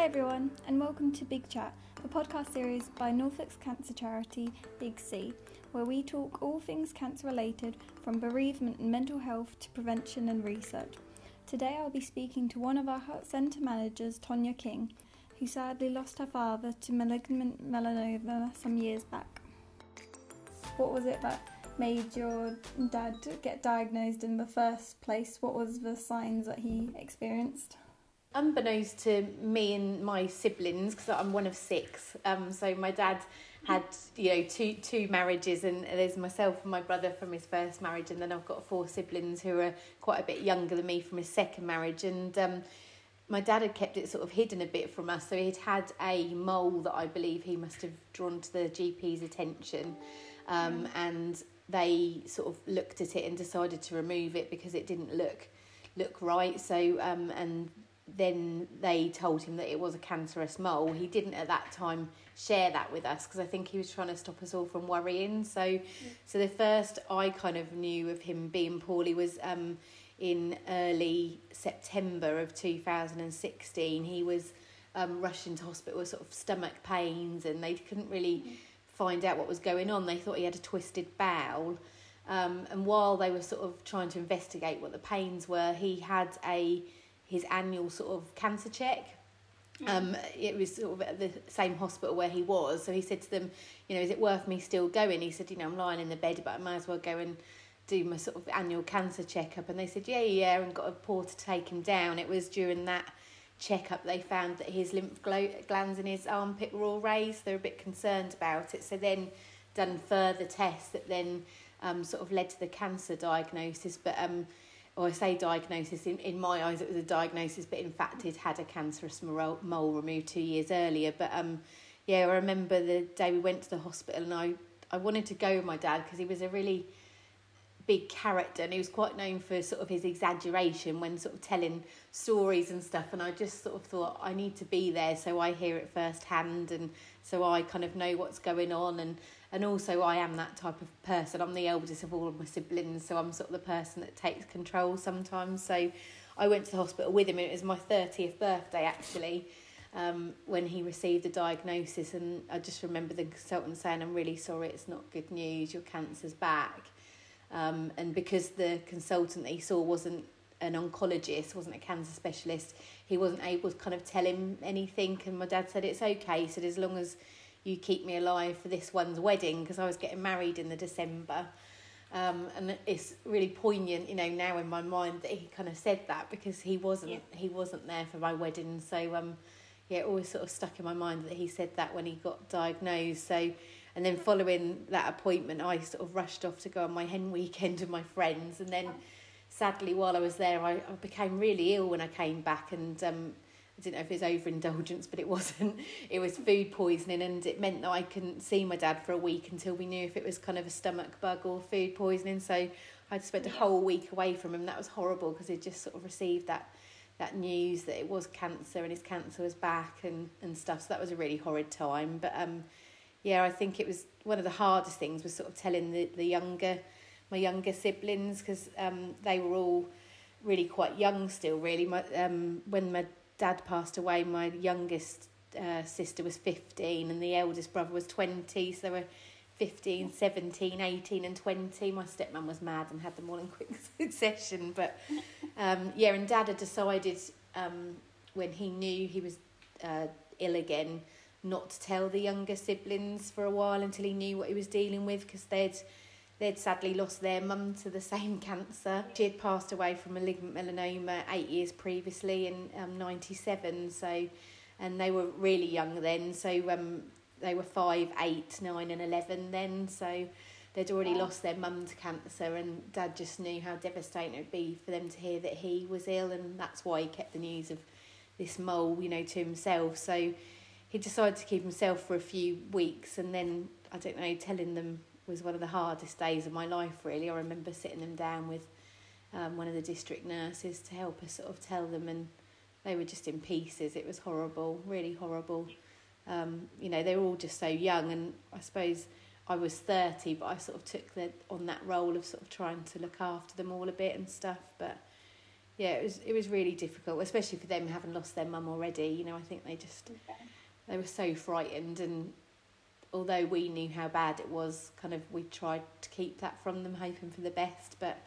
Hi, everyone, and welcome to Big Chat, the podcast series by Norfolk's cancer charity, Big C, where we talk all things cancer related from bereavement and mental health to prevention and research. Today, I'll be speaking to one of our Heart centre managers, Tonya King, who sadly lost her father to malignant melanoma some years back. What was it that made your dad get diagnosed in the first place? What was the signs that he experienced? Unbeknownst to me and my siblings, because I'm one of six, um, so my dad had you know two two marriages, and there's myself and my brother from his first marriage, and then I've got four siblings who are quite a bit younger than me from his second marriage, and um, my dad had kept it sort of hidden a bit from us, so he'd had a mole that I believe he must have drawn to the GP's attention, um, and they sort of looked at it and decided to remove it because it didn't look look right. So um, and then they told him that it was a cancerous mole. He didn't at that time share that with us because I think he was trying to stop us all from worrying. So, so the first I kind of knew of him being poorly was um, in early September of two thousand and sixteen. He was um, rushed into hospital with sort of stomach pains, and they couldn't really find out what was going on. They thought he had a twisted bowel. Um, and while they were sort of trying to investigate what the pains were, he had a his annual sort of cancer check. Mm. Um, it was sort of at the same hospital where he was. So he said to them, you know, is it worth me still going? He said, you know, I'm lying in the bed, but I might as well go and do my sort of annual cancer checkup. And they said, yeah, yeah, and got a porter to take him down. It was during that checkup they found that his lymph glands in his armpit were all raised. They were a bit concerned about it. So then done further tests that then um, sort of led to the cancer diagnosis. But um, I say diagnosis, in, in my eyes it was a diagnosis, but in fact he'd had a cancerous mole removed two years earlier. But um, yeah, I remember the day we went to the hospital and I, I wanted to go with my dad because he was a really big character and he was quite known for sort of his exaggeration when sort of telling stories and stuff and I just sort of thought I need to be there so I hear it firsthand and so I kind of know what's going on and and also I am that type of person. I'm the eldest of all of my siblings, so I'm sort of the person that takes control sometimes. So I went to the hospital with him. and It was my 30th birthday actually. Um, when he received the diagnosis, and I just remember the consultant saying, "I'm really sorry, it's not good news. Your cancer's back." Um, and because the consultant that he saw wasn't an oncologist, wasn't a cancer specialist, he wasn't able to kind of tell him anything. And my dad said, "It's okay." He said, "As long as you keep me alive for this one's wedding because I was getting married in the December. Um, and it's really poignant, you know, now in my mind that he kind of said that because he wasn't yeah. he wasn't there for my wedding. So um, yeah, it always sort of stuck in my mind that he said that when he got diagnosed. So and then following that appointment, I sort of rushed off to go on my hen weekend with my friends. And then sadly, while I was there, I, I became really ill when I came back and. Um, I didn't know if it was overindulgence, but it wasn't. It was food poisoning, and it meant that I couldn't see my dad for a week until we knew if it was kind of a stomach bug or food poisoning. So I spent a whole week away from him. That was horrible because he just sort of received that that news that it was cancer and his cancer was back and, and stuff. So that was a really horrid time. But um, yeah, I think it was one of the hardest things was sort of telling the, the younger, my younger siblings because um, they were all really quite young still. Really, my um, when my dad passed away, my youngest uh, sister was 15 and the eldest brother was 20. So they were 15, 17, 18, and 20. My stepmom was mad and had them all in quick succession. But um, yeah, and dad had decided um, when he knew he was uh, ill again not to tell the younger siblings for a while until he knew what he was dealing with because they'd They'd sadly lost their mum to the same cancer. She had passed away from malignant melanoma eight years previously in um, 97. So, and they were really young then. So um, they were five, eight, nine, and 11 then. So they'd already lost their mum to cancer, and Dad just knew how devastating it would be for them to hear that he was ill, and that's why he kept the news of this mole, you know, to himself. So he decided to keep himself for a few weeks, and then I don't know, telling them was one of the hardest days of my life, really. I remember sitting them down with um, one of the district nurses to help us sort of tell them, and they were just in pieces. It was horrible, really horrible. Um, you know, they were all just so young, and I suppose I was 30, but I sort of took the, on that role of sort of trying to look after them all a bit and stuff. But yeah, it was it was really difficult, especially for them having lost their mum already. You know, I think they just okay. they were so frightened, and although we knew how bad it was, kind of we tried to keep that from them, hoping for the best. But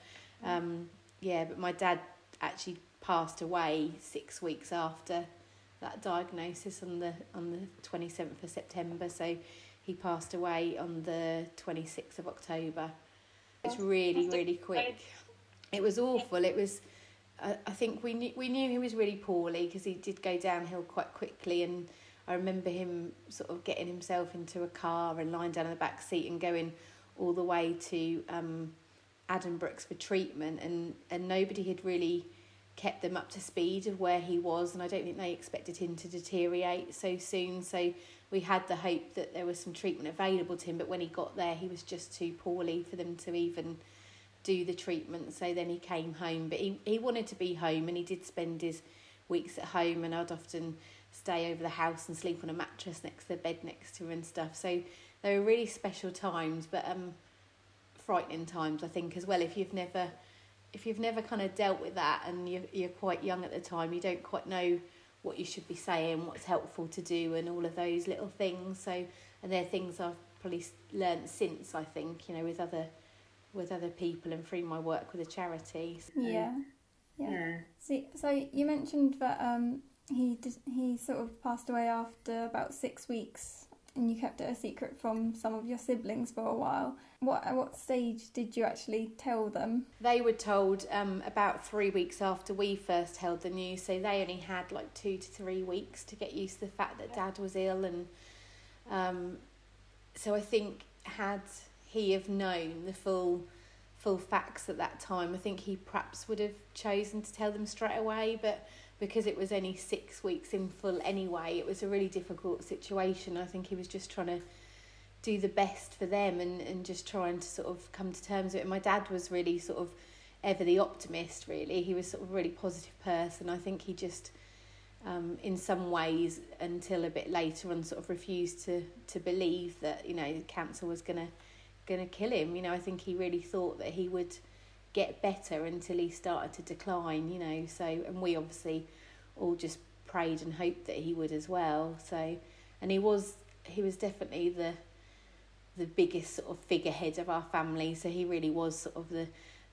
um, yeah, but my dad actually passed away six weeks after that diagnosis on the on the twenty seventh of September. So he passed away on the twenty sixth of October. It's really really quick. It was awful. It was. I, I think we knew we knew he was really poorly because he did go downhill quite quickly and I remember him sort of getting himself into a car and lying down in the back seat and going all the way to um, Addenbrooke's for treatment, and, and nobody had really kept them up to speed of where he was, and I don't think they expected him to deteriorate so soon. So we had the hope that there was some treatment available to him, but when he got there, he was just too poorly for them to even do the treatment. So then he came home, but he, he wanted to be home, and he did spend his weeks at home, and I'd often stay over the house and sleep on a mattress next to the bed next to her and stuff. So they were really special times, but um, frightening times I think as well. If you've never, if you've never kind of dealt with that and you're you're quite young at the time, you don't quite know what you should be saying, what's helpful to do, and all of those little things. So and they're things I've probably learned since I think you know with other with other people and through my work with a charity. So, yeah. Yeah. yeah. See, so you mentioned that um, he did, he sort of passed away after about six weeks, and you kept it a secret from some of your siblings for a while. What at what stage did you actually tell them? They were told um, about three weeks after we first held the news, so they only had like two to three weeks to get used to the fact that Dad was ill, and um, so I think had he have known the full full facts at that time, I think he perhaps would have chosen to tell them straight away, but because it was only six weeks in full anyway, it was a really difficult situation. I think he was just trying to do the best for them and, and just trying to sort of come to terms with it. My dad was really sort of ever the optimist, really. He was sort of a really positive person. I think he just, um, in some ways, until a bit later on, sort of refused to, to believe that, you know, cancer was going to gonna kill him. You know, I think he really thought that he would get better until he started to decline, you know. So, and we obviously all just prayed and hoped that he would as well. So, and he was he was definitely the the biggest sort of figurehead of our family. So he really was sort of the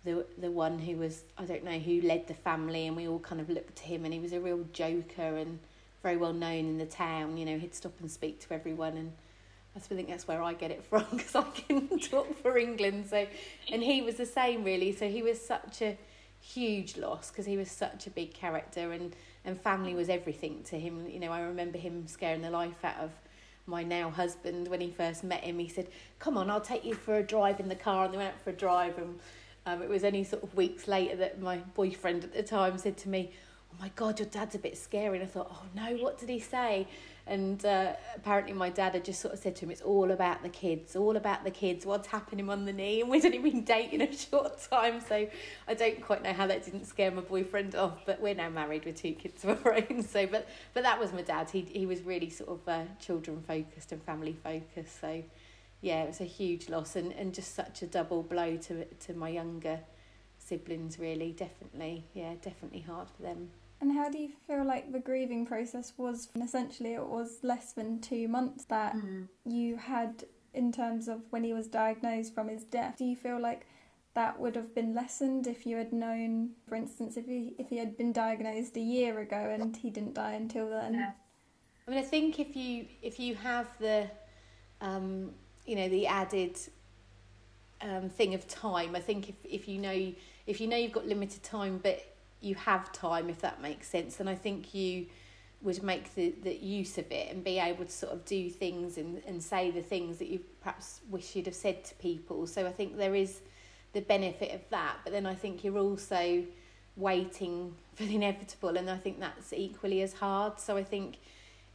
the the one who was I don't know who led the family, and we all kind of looked to him, and he was a real joker and very well known in the town. You know, he'd stop and speak to everyone and I think that's where I get it from because I can talk for England. So, and he was the same really. So he was such a huge loss because he was such a big character and and family was everything to him. You know, I remember him scaring the life out of my now husband when he first met him. He said, "Come on, I'll take you for a drive in the car," and they went out for a drive. And um, it was only sort of weeks later that my boyfriend at the time said to me, "Oh my God, your dad's a bit scary." And I thought, "Oh no, what did he say?" And uh, apparently, my dad had just sort of said to him, It's all about the kids, all about the kids, what's happening on the knee. And we'd only been dating a short time, so I don't quite know how that didn't scare my boyfriend off. But we're now married with two kids of our own. So, but, but that was my dad. He, he was really sort of uh, children focused and family focused. So, yeah, it was a huge loss and, and just such a double blow to, to my younger siblings, really. Definitely, yeah, definitely hard for them. And how do you feel like the grieving process was? Essentially, it was less than two months that mm. you had in terms of when he was diagnosed from his death. Do you feel like that would have been lessened if you had known, for instance, if he if he had been diagnosed a year ago and he didn't die until then? Yeah. I mean, I think if you if you have the, um, you know, the added um, thing of time, I think if if you know if you know you've got limited time, but you have time if that makes sense. And i think you would make the, the use of it and be able to sort of do things and, and say the things that you perhaps wish you'd have said to people. So i think there is the benefit of that. But then i think you're also waiting for the inevitable and i think that's equally as hard. So i think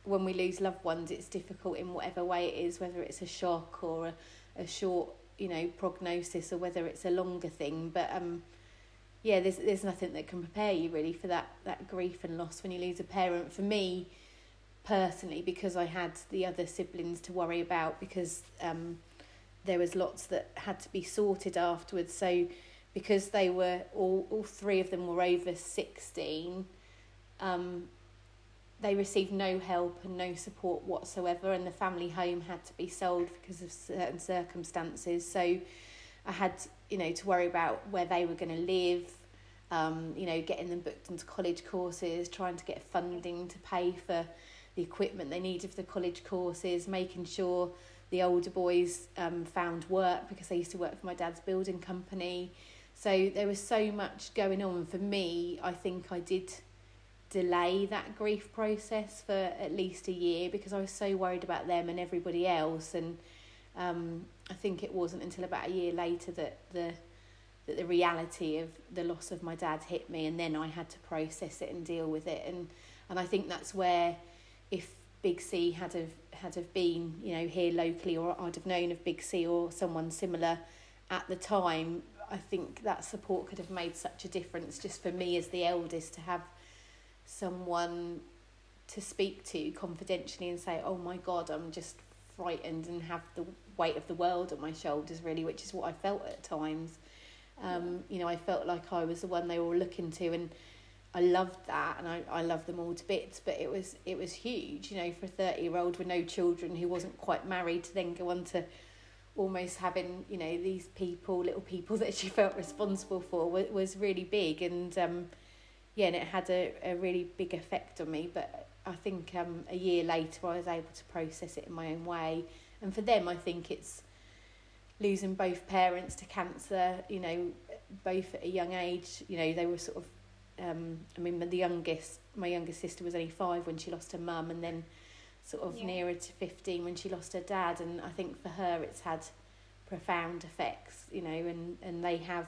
when we lose loved ones it's difficult in whatever way it is whether it's a shock or a, a short you know prognosis or whether it's a longer thing. But um yeah, there's there's nothing that can prepare you really for that that grief and loss when you lose a parent. For me, personally, because I had the other siblings to worry about, because um, there was lots that had to be sorted afterwards. So because they were all all three of them were over sixteen. Um, they received no help and no support whatsoever, and the family home had to be sold because of certain circumstances. So I had, you know, to worry about where they were going to live, um, you know, getting them booked into college courses, trying to get funding to pay for the equipment they needed for the college courses, making sure the older boys um, found work because they used to work for my dad's building company. So there was so much going on for me. I think I did delay that grief process for at least a year because I was so worried about them and everybody else. And um, I think it wasn't until about a year later that the that the reality of the loss of my dad hit me, and then I had to process it and deal with it. And and I think that's where, if Big C had have had have been you know here locally, or I'd have known of Big C or someone similar at the time, I think that support could have made such a difference just for me as the eldest to have someone to speak to confidentially and say, "Oh my God, I'm just frightened," and have the weight of the world on my shoulders, really, which is what I felt at times. Um, you know, I felt like I was the one they were looking to, and I loved that, and I, I loved them all to bits. But it was it was huge, you know, for a thirty year old with no children who wasn't quite married to then go on to almost having you know these people, little people that she felt responsible for was, was really big, and um, yeah, and it had a, a really big effect on me. But I think um, a year later, I was able to process it in my own way. And for them, I think it's losing both parents to cancer, you know, both at a young age. You know, they were sort of, um, I mean, the youngest, my youngest sister was only five when she lost her mum, and then sort of yeah. nearer to 15 when she lost her dad. And I think for her, it's had profound effects, you know, and, and they have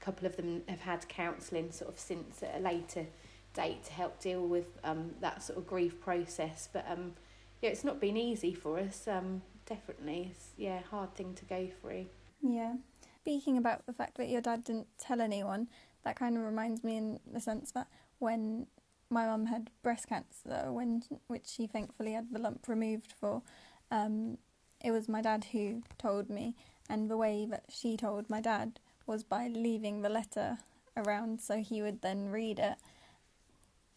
a couple of them have had counselling sort of since at a later date to help deal with um, that sort of grief process. But um, yeah, it's not been easy for us. Um, definitely, it's yeah, hard thing to go through. Yeah. Speaking about the fact that your dad didn't tell anyone, that kind of reminds me in the sense that when my mum had breast cancer, when which she thankfully had the lump removed for, um, it was my dad who told me, and the way that she told my dad was by leaving the letter around so he would then read it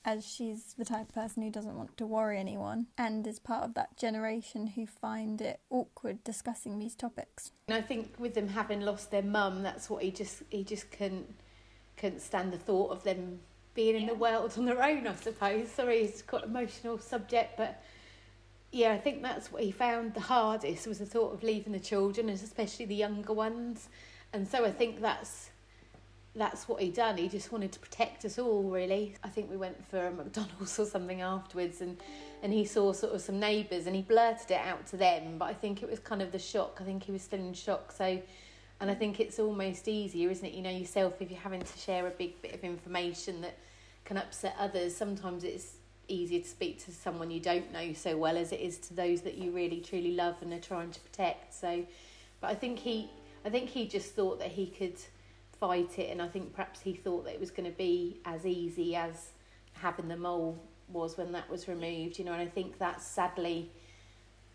as she's the type of person who doesn't want to worry anyone and is part of that generation who find it awkward discussing these topics. And I think with them having lost their mum, that's what he just he just couldn't couldn't stand the thought of them being in the world on their own. I suppose. Sorry, it's quite an emotional subject, but yeah, I think that's what he found the hardest was the thought of leaving the children, and especially the younger ones and so I think that's that's what he done. He just wanted to protect us all, really. I think we went for a McDonald's or something afterwards, and and he saw sort of some neighbours, and he blurted it out to them. But I think it was kind of the shock. I think he was still in shock. So, and I think it's almost easier, isn't it? You know yourself if you're having to share a big bit of information that can upset others. Sometimes it's easier to speak to someone you don't know so well as it is to those that you really truly love and are trying to protect. So, but I think he I think he just thought that he could fight it, and I think perhaps he thought that it was going to be as easy as having the mole was when that was removed, you know, and I think that sadly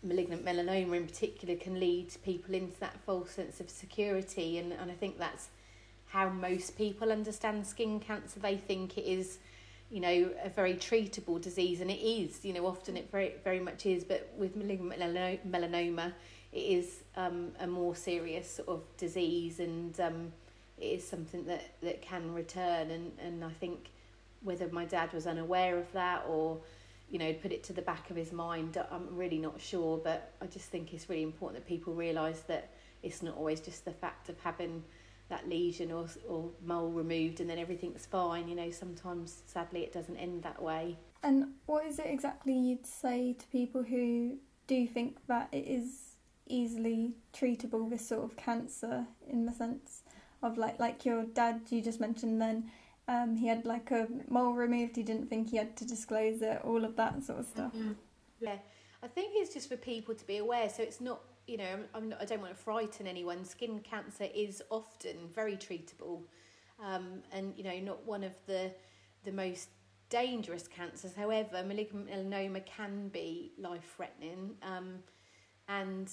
malignant melanoma in particular can lead people into that false sense of security and, and I think that's how most people understand skin cancer. They think it is, you know, a very treatable disease and it is, you know, often it very very much is, but with malignant melanoma it is um, a more serious sort of disease and um, it is something that, that can return and, and I think whether my dad was unaware of that or you know put it to the back of his mind I'm really not sure but I just think it's really important that people realise that it's not always just the fact of having that lesion or, or mole removed and then everything's fine you know sometimes sadly it doesn't end that way. And what is it exactly you'd say to people who do think that it is easily treatable this sort of cancer in the sense of like like your dad you just mentioned then um, he had like a mole removed he didn't think he had to disclose it all of that sort of stuff. Mm-hmm. yeah. I think it's just for people to be aware so it's not you know I'm, I'm not, i don't want to frighten anyone. Skin cancer is often very treatable um, and you know not one of the the most dangerous cancers. However malignant melanoma can be life threatening um, and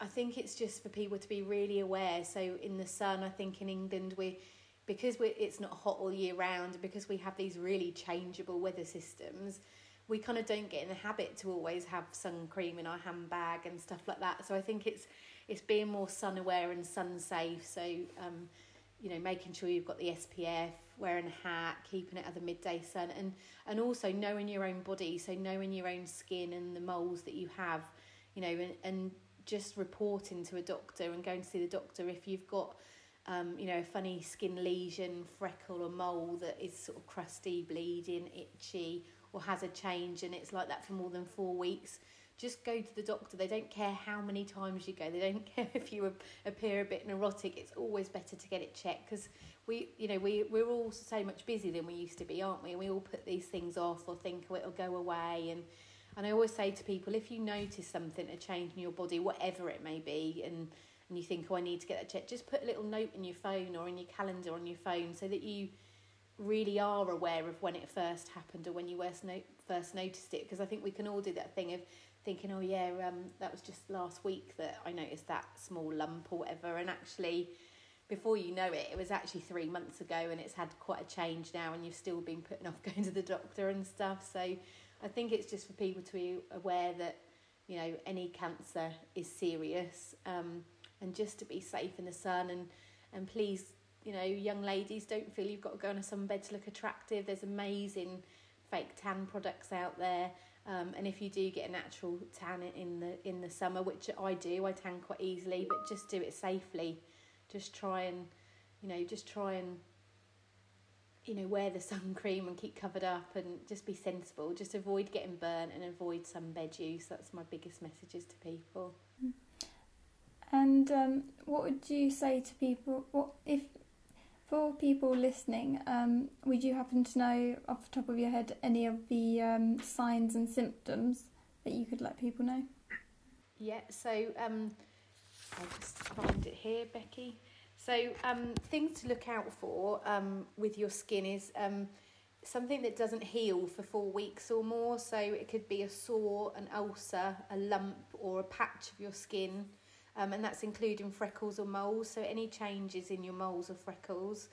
I think it's just for people to be really aware. So in the sun, I think in England we because we it's not hot all year round because we have these really changeable weather systems we kind of don't get in the habit to always have sun cream in our handbag and stuff like that. So i think it's it's being more sun aware and sun safe so um, you know making sure you've got the spf wearing a hat keeping it at the midday sun and and also knowing your own body. So knowing your own skin and the moles that you have you know and, and just reporting to a doctor and going to see the doctor if you've got um, you know, a funny skin lesion, freckle or mole that is sort of crusty, bleeding, itchy, or has a change and it's like that for more than four weeks, just go to the doctor. They don't care how many times you go. They don't care if you appear a bit neurotic. It's always better to get it checked because we, you know, we we're all so much busier than we used to be, aren't we? And we all put these things off or think oh, it'll go away. And and I always say to people, if you notice something, a change in your body, whatever it may be, and and you think, oh, I need to get that checked, just put a little note in your phone or in your calendar on your phone so that you really are aware of when it first happened or when you first, no- first noticed it. Because I think we can all do that thing of thinking, oh, yeah, um, that was just last week that I noticed that small lump or whatever. And actually, before you know it, it was actually three months ago and it's had quite a change now and you've still been putting off going to the doctor and stuff. So I think it's just for people to be aware that, you know, any cancer is serious. Um, and just to be safe in the sun. And and please you know young ladies don't feel you've got to go on a sunbed to look attractive. There's amazing fake tan products out there. Um, and if you do get a natural tan in the in the summer which I do I tan quite easily but just do it safely. Just try and you know just try and you know wear the sun cream and keep covered up and just be sensible just avoid getting burnt and avoid sunbed use that's my biggest messages to people mm. And um, what would you say to people? What if for people listening? Um, would you happen to know off the top of your head any of the um, signs and symptoms that you could let people know? Yeah. So um, I'll just find it here, Becky. So um, things to look out for um, with your skin is um, something that doesn't heal for four weeks or more. So it could be a sore, an ulcer, a lump, or a patch of your skin um, and that's including freckles or moles. So any changes in your moles or freckles.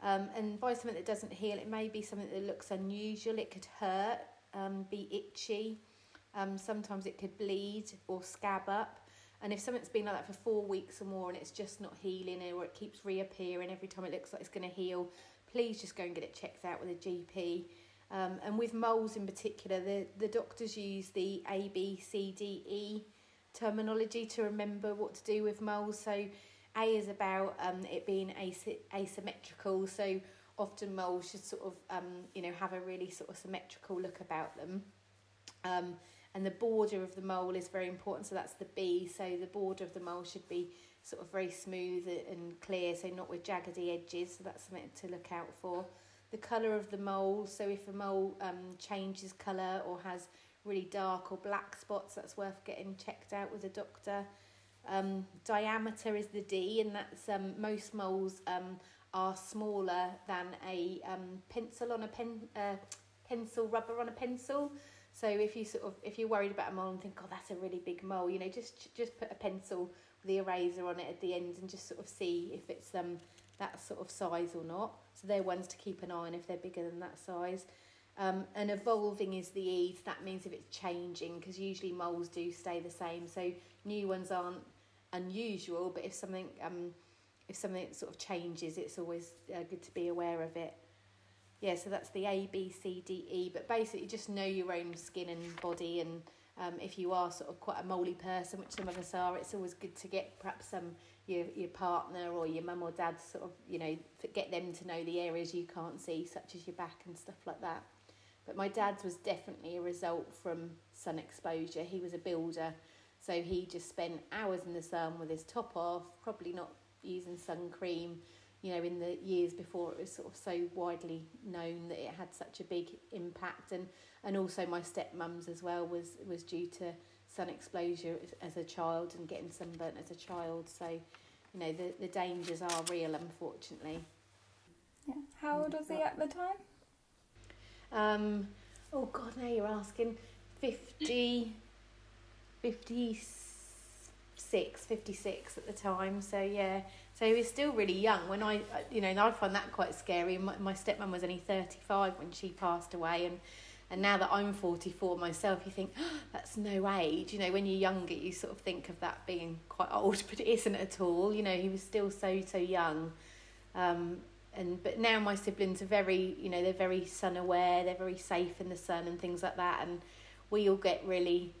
Um, and by something that doesn't heal, it may be something that looks unusual. It could hurt, um, be itchy. Um, sometimes it could bleed or scab up. And if something's been like that for four weeks or more and it's just not healing or it keeps reappearing every time it looks like it's going to heal, please just go and get it checked out with a GP. Um, and with moles in particular, the, the doctors use the A, B, C, D, E terminology to remember what to do with moles. So A is about um, it being as- asymmetrical. So often moles should sort of um, you know have a really sort of symmetrical look about them. And the border of the mole is very important. So that's the B. So the border of the mole should be sort of very smooth and clear, so not with jaggedy edges. So that's something to look out for. The colour of the mole. So if a mole um, changes colour or has really dark or black spots, that's worth getting checked out with a doctor. Um, diameter is the D, and that's um, most moles um, are smaller than a um, pencil on a pen, uh, pencil rubber on a pencil. So if you sort of if you're worried about a mole and think, oh, that's a really big mole, you know, just just put a pencil with the eraser on it at the end and just sort of see if it's um that sort of size or not. So they're ones to keep an eye on if they're bigger than that size. Um, and evolving is the E, so that means if it's changing, because usually moles do stay the same. So new ones aren't unusual, but if something um, if something sort of changes, it's always uh, good to be aware of it. Yeah, so that's the A, B, C, D, E. But basically, just know your own skin and body, and um, if you are sort of quite a moly person, which some of us are, it's always good to get perhaps some your your partner or your mum or dad sort of you know get them to know the areas you can't see, such as your back and stuff like that. But my dad's was definitely a result from sun exposure. He was a builder, so he just spent hours in the sun with his top off, probably not using sun cream. You know, in the years before it was sort of so widely known that it had such a big impact, and and also my stepmum's as well was was due to sun exposure as a child and getting sunburnt as a child. So, you know, the the dangers are real, unfortunately. Yeah. How old was he at the time? Um, oh God, now you're asking. 50, 50, 56, 56 at the time. So yeah, so he was still really young when I, you know, I find that quite scary. My, my stepmom was only 35 when she passed away, and and now that I'm 44 myself, you think oh, that's no age. You know, when you're younger, you sort of think of that being quite old, but it isn't at all. You know, he was still so so young. Um, and but now my siblings are very, you know, they're very sun aware. They're very safe in the sun and things like that. And we all get really,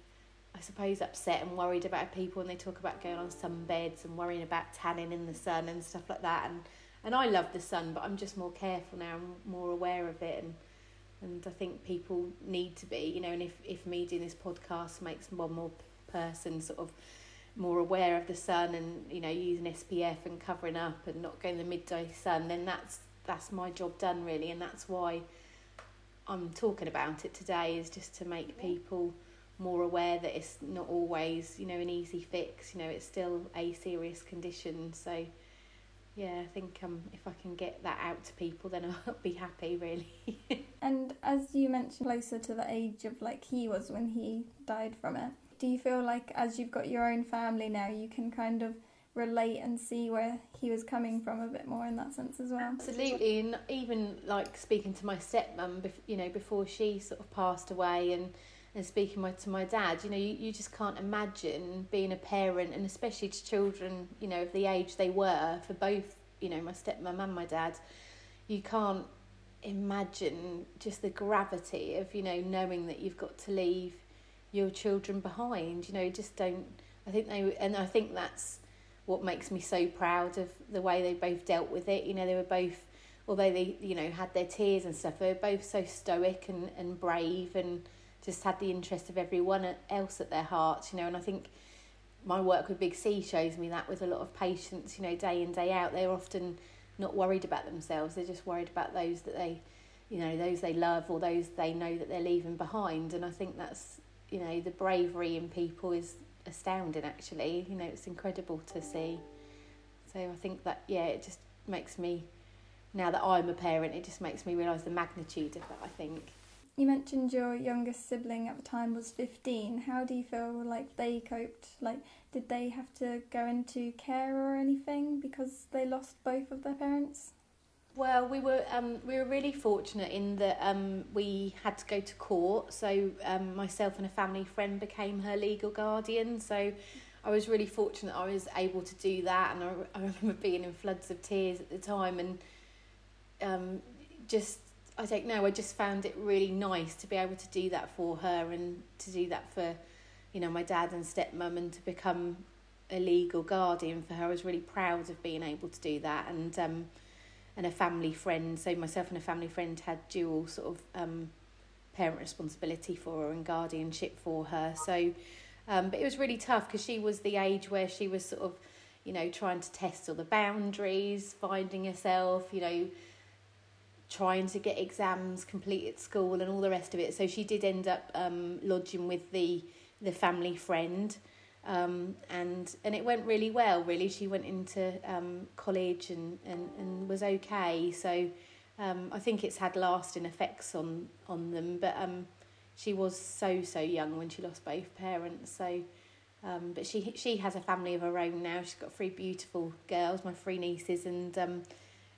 I suppose, upset and worried about people when they talk about going on sunbeds and worrying about tanning in the sun and stuff like that. And and I love the sun, but I'm just more careful now. I'm more aware of it and and I think people need to be, you know, and if, if me doing this podcast makes one more person sort of more aware of the sun and, you know, using SPF and covering up and not going the midday sun, then that's that's my job done really and that's why I'm talking about it today is just to make people more aware that it's not always, you know, an easy fix, you know, it's still a serious condition. So yeah, I think um, if I can get that out to people, then I'll be happy, really. and as you mentioned, closer to the age of like he was when he died from it, do you feel like as you've got your own family now, you can kind of relate and see where he was coming from a bit more in that sense as well? Absolutely, and even like speaking to my stepmom, you know, before she sort of passed away, and and speaking my, to my dad, you know, you, you just can't imagine being a parent, and especially to children, you know, of the age they were for both, you know, my stepmom and my dad. You can't imagine just the gravity of, you know, knowing that you've got to leave your children behind. You know, just don't. I think they, and I think that's what makes me so proud of the way they both dealt with it. You know, they were both, although they, you know, had their tears and stuff, they were both so stoic and, and brave and just had the interest of everyone else at their heart, you know, and I think my work with Big C shows me that with a lot of patients, you know, day in, day out, they're often not worried about themselves, they're just worried about those that they, you know, those they love or those they know that they're leaving behind. And I think that's, you know, the bravery in people is astounding actually, you know, it's incredible to see. So I think that, yeah, it just makes me, now that I'm a parent, it just makes me realise the magnitude of that, I think. You mentioned your youngest sibling at the time was 15. How do you feel like they coped? Like, did they have to go into care or anything because they lost both of their parents? Well, we were um, we were really fortunate in that um, we had to go to court. So um, myself and a family friend became her legal guardian. So I was really fortunate I was able to do that, and I, I remember being in floods of tears at the time, and um, just I don't know, I just found it really nice to be able to do that for her and to do that for, you know, my dad and stepmom and to become a legal guardian for her. I was really proud of being able to do that and um and a family friend. So myself and a family friend had dual sort of um parent responsibility for her and guardianship for her. So um but it was really tough because she was the age where she was sort of, you know, trying to test all the boundaries, finding herself, you know, trying to get exams complete at school and all the rest of it. So she did end up um, lodging with the the family friend, um, and and it went really well. Really, she went into um, college and, and, and was okay. So um, I think it's had lasting effects on on them. But um, she was so so young when she lost both parents. So. Um, but she she has a family of her own now. She's got three beautiful girls, my three nieces, and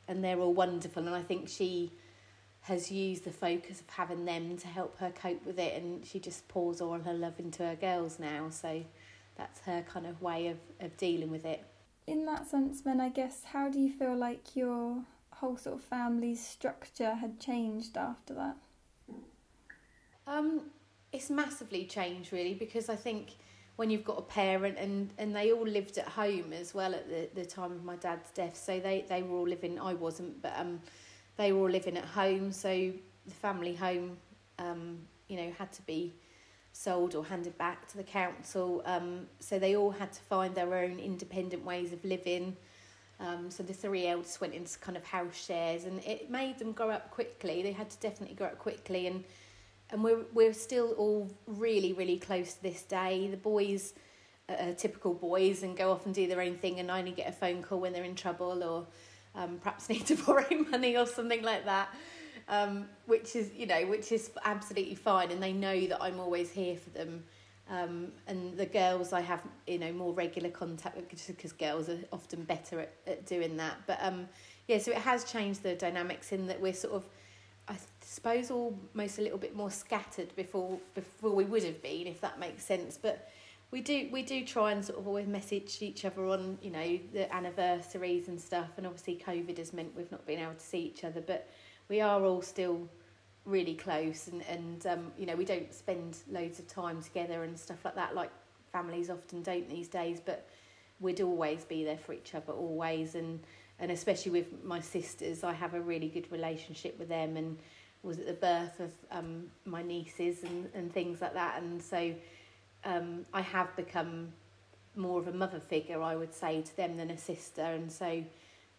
and they're all wonderful. And I think she has used the focus of having them to help her cope with it, and she just pours all her love into her girls now. So that's her kind of way of, of dealing with it. In that sense, then I guess, how do you feel like your whole sort of family's structure had changed after that? Um, it's massively changed, really, because I think when you've got a parent and, and they all lived at home as well at the, the time of my dad's death. So they, they were all living, I wasn't, but um, they were all living at home. So the family home, um, you know, had to be sold or handed back to the council. Um, so they all had to find their own independent ways of living. Um, so the three eldest went into kind of house shares and it made them grow up quickly. They had to definitely grow up quickly and and we're we're still all really really close to this day. The boys are typical boys and go off and do their own thing, and I only get a phone call when they're in trouble or um, perhaps need to borrow money or something like that. Um, which is you know which is absolutely fine, and they know that I'm always here for them. Um, and the girls I have, you know, more regular contact with because girls are often better at, at doing that. But um, yeah, so it has changed the dynamics in that we're sort of, I suppose, almost a little bit more scattered before before we would have been, if that makes sense. But we do we do try and sort of always message each other on you know the anniversaries and stuff. And obviously, COVID has meant we've not been able to see each other, but we are all still really close and, and um, you know we don't spend loads of time together and stuff like that like families often don't these days but we'd always be there for each other always and and especially with my sisters I have a really good relationship with them and was at the birth of um, my nieces and, and things like that and so um, I have become more of a mother figure I would say to them than a sister and so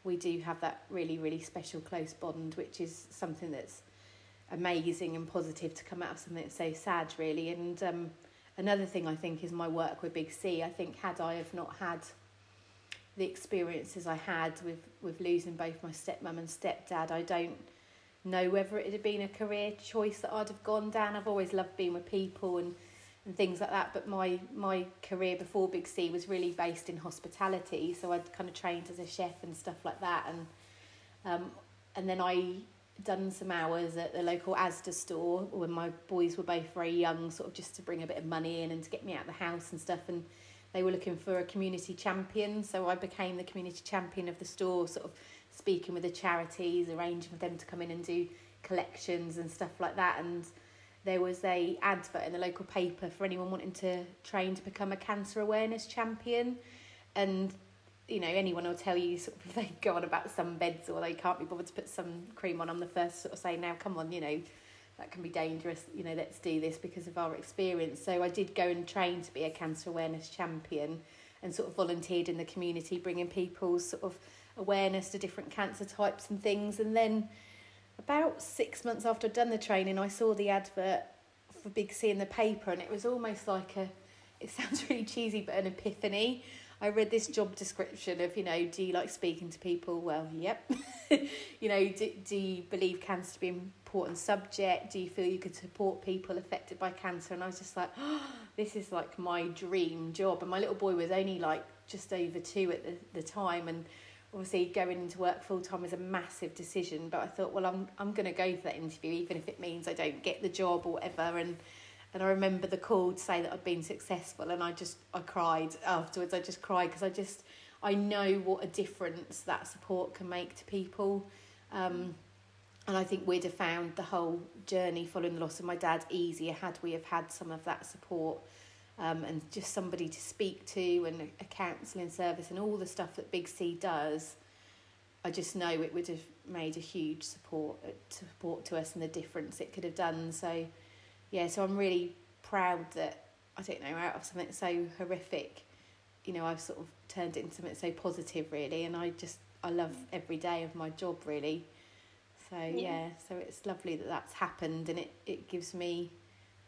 we do have that really really special close bond which is something that's amazing and positive to come out of something so sad, really. And um, another thing I think is my work with Big C. I think had I have not had the experiences I had with, with losing both my stepmom and stepdad, I don't know whether it had been a career choice that I'd have gone down. I've always loved being with people and, and things like that, but my, my career before Big C was really based in hospitality, so I'd kind of trained as a chef and stuff like that. And um, and then I done some hours at the local Asda store when my boys were both very young, sort of just to bring a bit of money in and to get me out of the house and stuff. And they were looking for a community champion, so I became the community champion of the store, sort of speaking with the charities, arranging for them to come in and do collections and stuff like that. And there was a advert in the local paper for anyone wanting to train to become a cancer awareness champion. And you know, anyone will tell you sort of if they go on about some sunbeds or they can't be bothered to put some cream on, I'm the first sort of say, now come on, you know, that can be dangerous, you know, let's do this because of our experience. So I did go and train to be a cancer awareness champion and sort of volunteered in the community, bringing people's sort of awareness to different cancer types and things. And then about six months after I'd done the training, I saw the advert for Big C in the paper and it was almost like a, it sounds really cheesy, but an epiphany I read this job description of, you know, do you like speaking to people? Well, yep. you know, do, do you believe cancer to be an important subject? Do you feel you could support people affected by cancer? And I was just like, oh, this is like my dream job. And my little boy was only like just over two at the, the time. And obviously going into work full time was a massive decision. But I thought, well, I'm, I'm going to go for that interview, even if it means I don't get the job or whatever. And and I remember the call to say that I'd been successful, and I just I cried afterwards. I just cried because I just I know what a difference that support can make to people. Um, and I think we'd have found the whole journey following the loss of my dad easier had we have had some of that support um, and just somebody to speak to and a, a counselling service and all the stuff that Big C does. I just know it would have made a huge support uh, support to us and the difference it could have done. So yeah, so I'm really proud that I don't know out of something so horrific, you know, I've sort of turned it into something so positive, really, and I just I love mm. every day of my job, really. So yeah, yeah so it's lovely that that's happened, and it it gives me,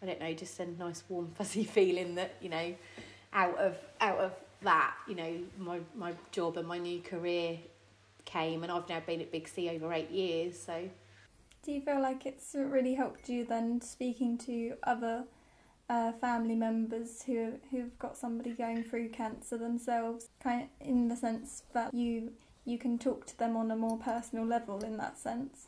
I don't know, just a nice warm fuzzy feeling that you know, out of out of that, you know, my my job and my new career came, and I've now been at Big C over eight years, so do you feel like it's really helped you then speaking to other uh, family members who who've got somebody going through cancer themselves, kind of in the sense that you you can talk to them on a more personal level in that sense?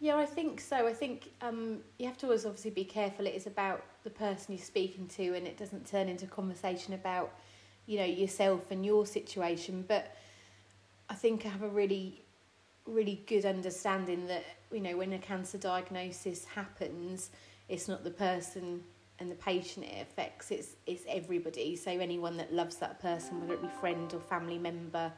Yeah, I think so. I think um, you have to always obviously be careful. It is about the person you're speaking to, and it doesn't turn into a conversation about, you know, yourself and your situation. But I think I have a really really good understanding that you know when a cancer diagnosis happens it's not the person and the patient it affects it's it's everybody. So anyone that loves that person whether it be friend or family member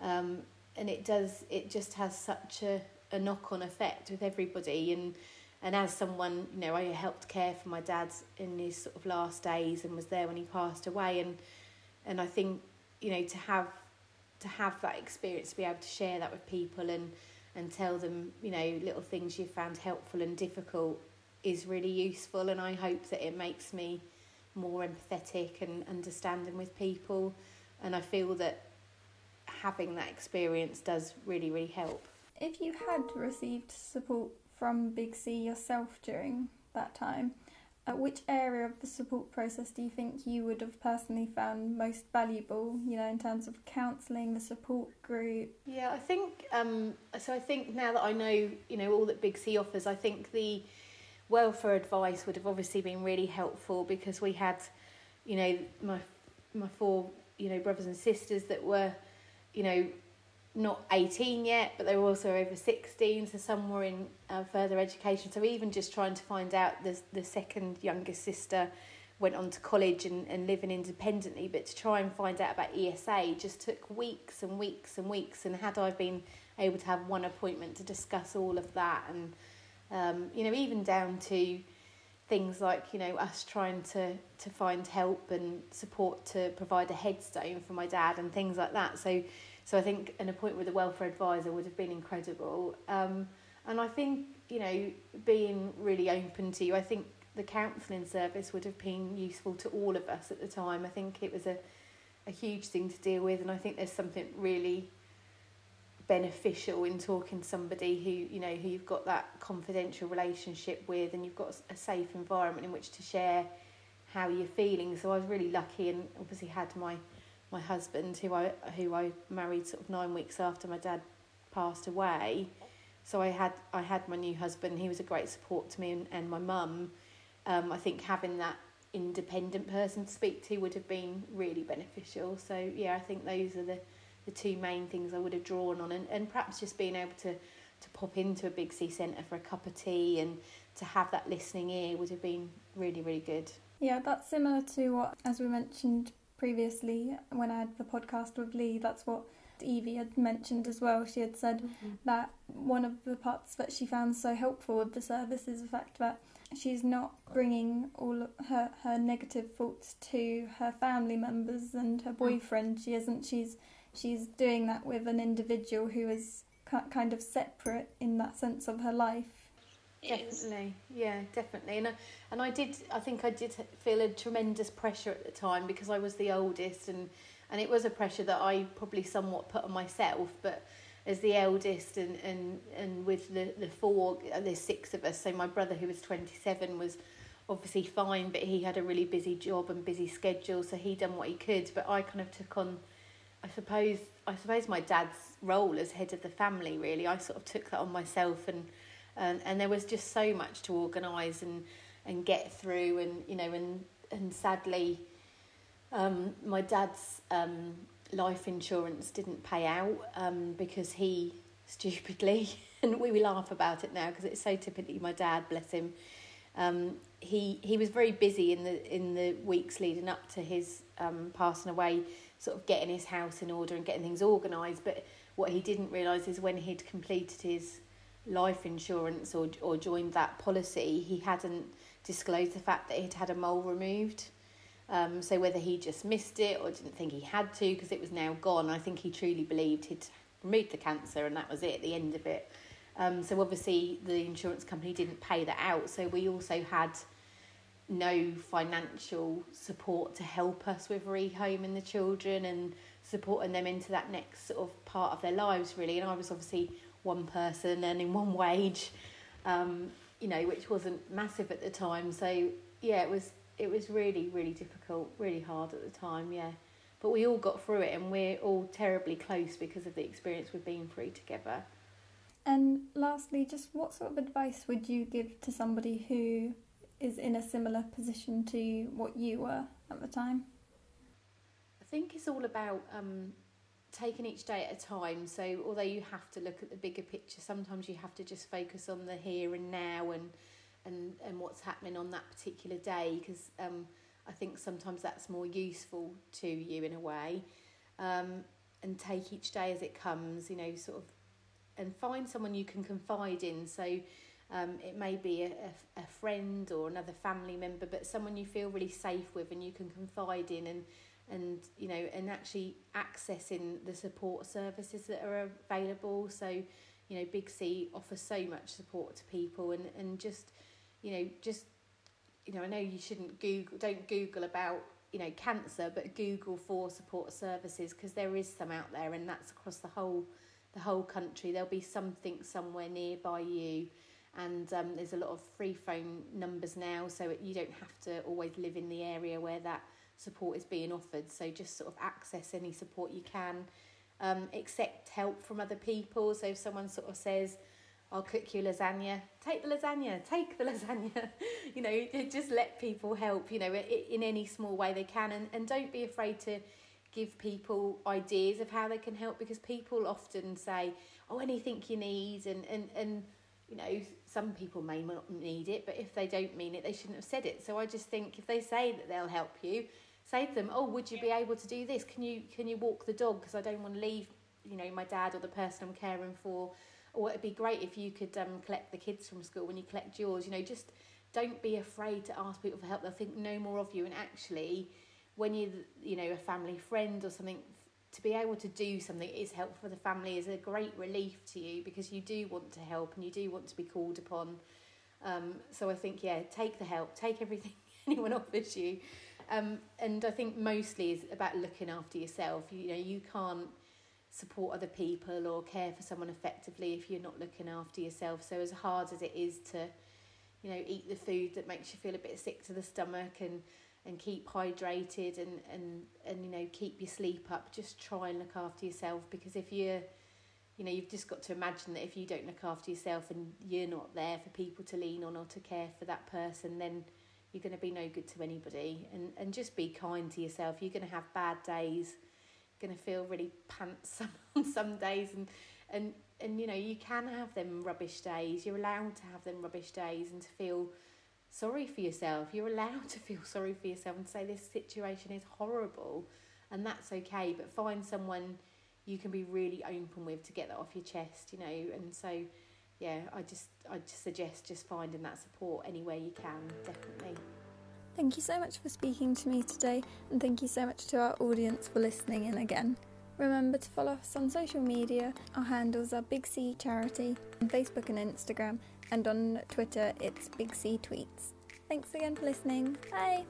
um, and it does it just has such a, a knock-on effect with everybody. And and as someone you know I helped care for my dad in his sort of last days and was there when he passed away. And and I think you know to have to have that experience to be able to share that with people and and tell them you know little things you found helpful and difficult is really useful and I hope that it makes me more empathetic and understanding with people and I feel that having that experience does really really help. If you had received support from Big C yourself during that time, Uh, which area of the support process do you think you would have personally found most valuable, you know, in terms of counselling, the support group? Yeah, I think, um, so I think now that I know, you know, all that Big C offers, I think the welfare advice would have obviously been really helpful because we had, you know, my, my four, you know, brothers and sisters that were, you know, not 18 yet, but they were also over 16, so some were in uh, further education. So even just trying to find out the, the second youngest sister went on to college and, and living independently, but to try and find out about ESA just took weeks and weeks and weeks. And had I been able to have one appointment to discuss all of that, and um, you know, even down to things like you know us trying to to find help and support to provide a headstone for my dad and things like that. So so I think an appointment with a welfare advisor would have been incredible. Um, and I think, you know, being really open to you, I think the counselling service would have been useful to all of us at the time. I think it was a, a huge thing to deal with, and I think there's something really beneficial in talking to somebody who you know who you've got that confidential relationship with and you've got a safe environment in which to share how you're feeling so I was really lucky and obviously had my my husband, who I who I married sort of nine weeks after my dad passed away. So I had I had my new husband. He was a great support to me and, and my mum. Um, I think having that independent person to speak to would have been really beneficial. So yeah, I think those are the, the two main things I would have drawn on, and, and perhaps just being able to to pop into a big C centre for a cup of tea and to have that listening ear would have been really really good. Yeah, that's similar to what, as we mentioned previously when I had the podcast with Lee, that's what Evie had mentioned as well. She had said mm-hmm. that one of the parts that she found so helpful with the service is the fact that she's not bringing all her her negative thoughts to her family members and her mm. boyfriend. She isn't. She's she's doing that with an individual who is kind of separate in that sense of her life Definitely, yeah, definitely, and I, and I did. I think I did feel a tremendous pressure at the time because I was the oldest, and and it was a pressure that I probably somewhat put on myself. But as the eldest, and and and with the the four, uh, there's six of us. So my brother, who was twenty seven, was obviously fine, but he had a really busy job and busy schedule, so he done what he could. But I kind of took on, I suppose, I suppose my dad's role as head of the family. Really, I sort of took that on myself and and, and there was just so much to organise and and get through and you know and and sadly um, my dad's um, life insurance didn't pay out um, because he stupidly and we, laugh about it now because it's so typically my dad bless him um, he he was very busy in the in the weeks leading up to his um, passing away sort of getting his house in order and getting things organised but what he didn't realise is when he'd completed his life insurance or or joined that policy, he hadn't disclosed the fact that he'd had a mole removed. Um, so whether he just missed it or didn't think he had to because it was now gone, I think he truly believed he'd removed the cancer and that was it, the end of it. Um, so obviously the insurance company didn't pay that out. So we also had no financial support to help us with rehoming the children and supporting them into that next sort of part of their lives really. And I was obviously one person and in one wage, um, you know, which wasn't massive at the time. So yeah, it was it was really really difficult, really hard at the time. Yeah, but we all got through it, and we're all terribly close because of the experience we've been through together. And lastly, just what sort of advice would you give to somebody who is in a similar position to what you were at the time? I think it's all about um, taking each day at a time. So although you have to look at the bigger picture, sometimes you have to just focus on the here and now and and and what's happening on that particular day because um, I think sometimes that's more useful to you in a way. Um, and take each day as it comes, you know, sort of, and find someone you can confide in. So um, it may be a, a, a friend or another family member, but someone you feel really safe with and you can confide in and and you know and actually accessing the support services that are available. So you know big c offers so much support to people and and just you know just you know i know you shouldn't google don't google about you know cancer but google for support services because there is some out there and that's across the whole the whole country. There'll be something somewhere nearby you and um, there's a lot of free phone numbers now, so you don't have to always live in the area where that support is being offered. So just sort of access any support you can, um, accept help from other people. So if someone sort of says, I'll cook you lasagna. Take the lasagna. Take the lasagna. you know, just let people help. You know, in any small way they can, and and don't be afraid to give people ideas of how they can help because people often say, "Oh, anything you need," and and and you know, some people may not need it, but if they don't mean it, they shouldn't have said it. So I just think if they say that they'll help you, say to them, "Oh, would you be able to do this? Can you can you walk the dog? Because I don't want to leave, you know, my dad or the person I'm caring for." Or it'd be great if you could um, collect the kids from school when you collect yours. You know, just don't be afraid to ask people for help. They'll think no more of you. And actually, when you you know a family friend or something, to be able to do something is helpful for the family is a great relief to you because you do want to help and you do want to be called upon. Um, so I think yeah, take the help, take everything anyone offers you. Um, and I think mostly is about looking after yourself. You know, you can't support other people or care for someone effectively if you're not looking after yourself. So as hard as it is to, you know, eat the food that makes you feel a bit sick to the stomach and and keep hydrated and and and you know keep your sleep up, just try and look after yourself because if you're you know, you've just got to imagine that if you don't look after yourself and you're not there for people to lean on or to care for that person, then you're going to be no good to anybody. And, and just be kind to yourself. You're going to have bad days. Going to feel really pants on some days. And and and you know you can have them rubbish days. You're allowed to have them rubbish days and to feel sorry for yourself. You're allowed to feel sorry for yourself and say this situation is horrible. And that's okay. But find someone you can be really open with to get that off your chest you know? And so yeah i just i just suggest just finding that support anywhere you can definitely Thank you so much for speaking to me today, and thank you so much to our audience for listening in again. Remember to follow us on social media. Our handles are Big C Charity on Facebook and Instagram, and on Twitter it's Big C Tweets. Thanks again for listening. Bye!